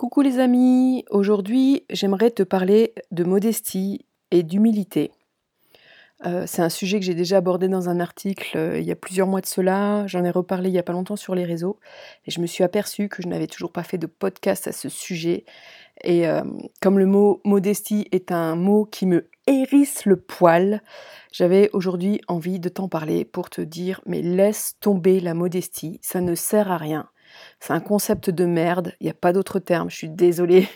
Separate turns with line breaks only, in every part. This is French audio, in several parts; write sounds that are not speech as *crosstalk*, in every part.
Coucou les amis, aujourd'hui j'aimerais te parler de modestie et d'humilité. Euh, c'est un sujet que j'ai déjà abordé dans un article euh, il y a plusieurs mois de cela, j'en ai reparlé il y a pas longtemps sur les réseaux et je me suis aperçue que je n'avais toujours pas fait de podcast à ce sujet et euh, comme le mot modestie est un mot qui me hérisse le poil, j'avais aujourd'hui envie de t'en parler pour te dire mais laisse tomber la modestie, ça ne sert à rien. C'est un concept de merde, il n'y a pas d'autre terme, je suis désolée.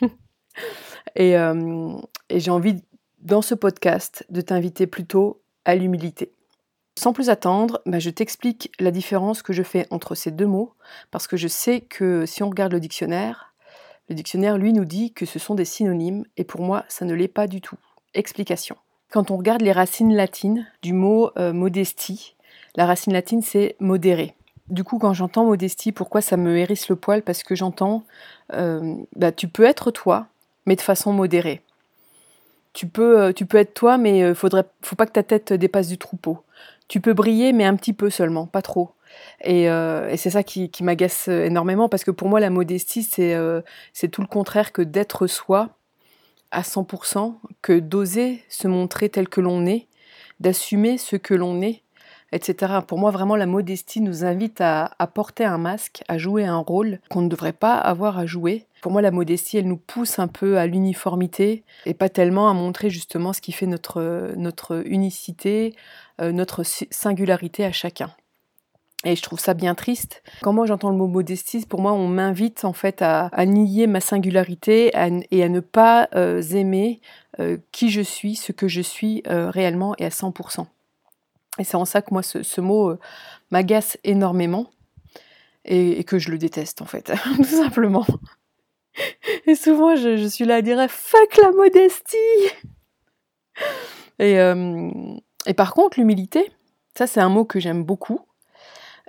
*laughs* et, et j'ai envie dans ce podcast de t'inviter plutôt à l'humilité. Sans plus attendre, bah, je t'explique la différence que je fais entre ces deux mots, parce que je sais que si on regarde le dictionnaire, le dictionnaire, lui, nous dit que ce sont des synonymes, et pour moi, ça ne l'est pas du tout. Explication. Quand on regarde les racines latines du mot euh, modestie, la racine latine, c'est modéré. Du coup, quand j'entends modestie, pourquoi ça me hérisse le poil? Parce que j'entends, euh, bah, tu peux être toi, mais de façon modérée tu peux, euh, tu peux être toi, mais euh, faudrait, faut pas que ta tête dépasse du troupeau. Tu peux briller, mais un petit peu seulement, pas trop. Et, c'est ça qui, m'agace énormément, parce que pour moi, la modestie, c'est c'est tout le contraire que d'être soi à 100%, que d'oser se montrer tel que l'on est, d'assumer ce que l'on est, etc. Pour moi, vraiment, la modestie nous invite à, porter un masque, à jouer un rôle qu'on ne devrait pas avoir à jouer. Pour moi, la modestie, elle nous pousse un peu à l'uniformité et pas tellement à montrer justement ce qui fait notre, notre unicité, euh, notre singularité à chacun. Et je trouve ça bien triste. Quand moi j'entends le mot modestie, pour moi on m'invite en fait à, nier ma singularité et à ne pas euh, aimer euh, qui je suis, ce que je suis réellement et à 100%. Et c'est en ça que moi, ce, mot euh, m'agace énormément et, que je le déteste, en fait, *laughs* tout simplement. Et souvent, je, suis là à dire fuck la modestie et, euh, et par contre, l'humilité, ça, c'est un mot que j'aime beaucoup.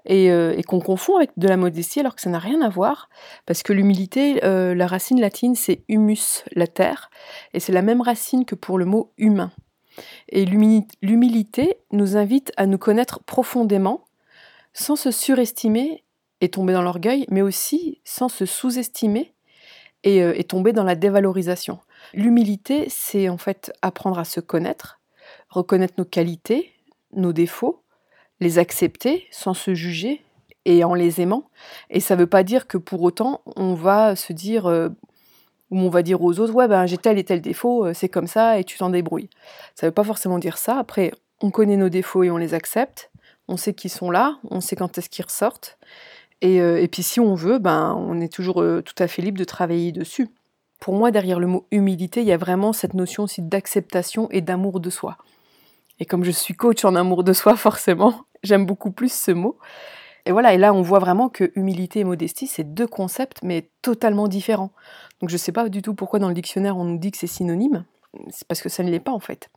Et, euh, qu'on confond avec de la modestie alors que ça n'a rien à voir, parce que l'humilité, la racine latine c'est humus, la terre, et c'est la même racine que pour le mot humain. Et l'humilité nous invite à nous connaître profondément, sans se surestimer et tomber dans l'orgueil, mais aussi sans se sous-estimer et, euh, et, tomber dans la dévalorisation. L'humilité, c'est en fait apprendre à se connaître, reconnaître nos qualités, nos défauts, les accepter sans se juger et en les aimant. Et ça ne veut pas dire que pour autant on va se dire euh, où on va dire aux autres, ouais, ben j'ai tel et tel défaut, euh, c'est comme ça, et tu t'en débrouilles. Ça ne veut pas forcément dire ça. Après, on connaît nos défauts et on les accepte. On sait qu'ils sont là, on sait quand est-ce qu'ils ressortent. Et, euh, puis si on veut, ben, on est toujours euh, tout à fait libre de travailler dessus. Pour moi, derrière le mot humilité, il y a vraiment cette notion aussi d'acceptation et d'amour de soi. Et comme je suis coach en amour de soi, *laughs* forcément, j'aime beaucoup plus ce mot. Et voilà, et là on voit vraiment que humilité et modestie, c'est deux concepts, mais totalement différents. Donc je ne sais pas du tout pourquoi dans le dictionnaire on nous dit que c'est synonyme, c'est parce que ça ne l'est pas en fait.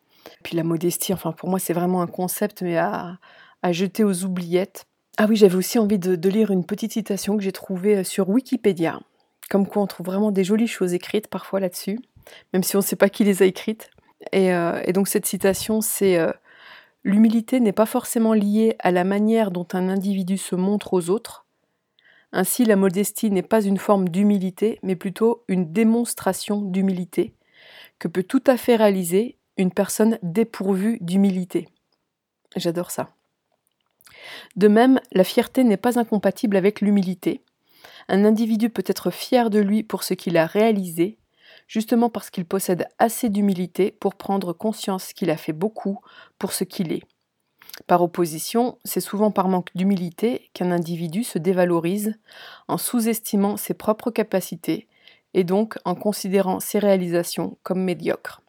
Puis la modestie, enfin pour moi c'est vraiment un concept, mais à, jeter aux oubliettes. Ah oui, j'avais aussi envie de, lire une petite citation que j'ai trouvée euh, sur Wikipédia. Comme quoi on trouve vraiment des jolies choses écrites parfois là-dessus, même si on ne sait pas qui les a écrites. Et, euh, donc cette citation, c'est euh, L'humilité n'est pas forcément liée à la manière dont un individu se montre aux autres. Ainsi, la modestie n'est pas une forme d'humilité, mais plutôt une démonstration d'humilité, que peut tout à fait réaliser une personne dépourvue d'humilité. J'adore ça. De même, la fierté n'est pas incompatible avec l'humilité. Un individu peut être fier de lui pour ce qu'il a réalisé, justement parce qu'il possède assez d'humilité pour prendre conscience qu'il a fait beaucoup pour ce qu'il est. Par opposition, c'est souvent par manque d'humilité qu'un individu se dévalorise en sous-estimant ses propres capacités et donc en considérant ses réalisations comme médiocres.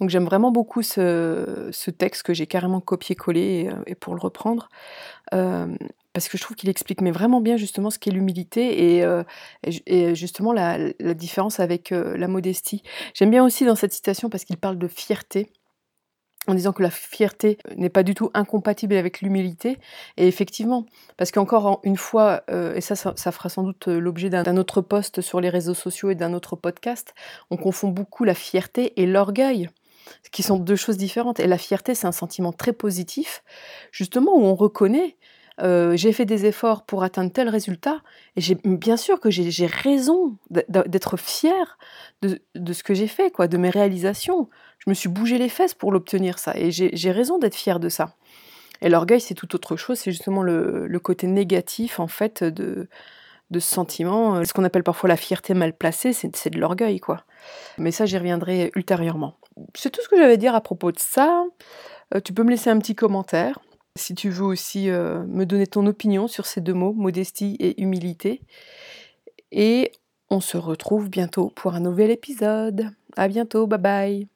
Donc j'aime vraiment beaucoup ce, texte que j'ai carrément copié-collé et, pour le reprendre, euh, parce que je trouve qu'il explique mais vraiment bien justement ce qu'est l'humilité et, euh, justement la, différence avec euh, la modestie. J'aime bien aussi dans cette citation parce qu'il parle de fierté en disant que la fierté n'est pas du tout incompatible avec l'humilité. Et effectivement, parce qu'encore une fois, euh, et ça, ça, fera sans doute l'objet d'un autre post sur les réseaux sociaux et d'un autre podcast, on confond beaucoup la fierté et l'orgueil qui sont deux choses différentes. Et la fierté, c'est un sentiment très positif, justement où on reconnaît euh, j'ai fait des efforts pour atteindre tel résultat, et j'ai, bien sûr que j'ai, raison d'être fière de, ce que j'ai fait, quoi, de mes réalisations. Je me suis bougé les fesses pour l'obtenir ça, et j'ai, raison d'être fière de ça. Et l'orgueil, c'est tout autre chose, c'est justement le, côté négatif, en fait, de, ce sentiment. Ce qu'on appelle parfois la fierté mal placée, c'est, de l'orgueil, quoi. Mais ça, j'y reviendrai ultérieurement. C'est tout ce que j'avais à dire à propos de ça. Euh, tu peux me laisser un petit commentaire. Si tu veux aussi euh, me donner ton opinion sur ces deux mots, modestie et humilité. Et on se retrouve bientôt pour un nouvel épisode. À bientôt, bye bye.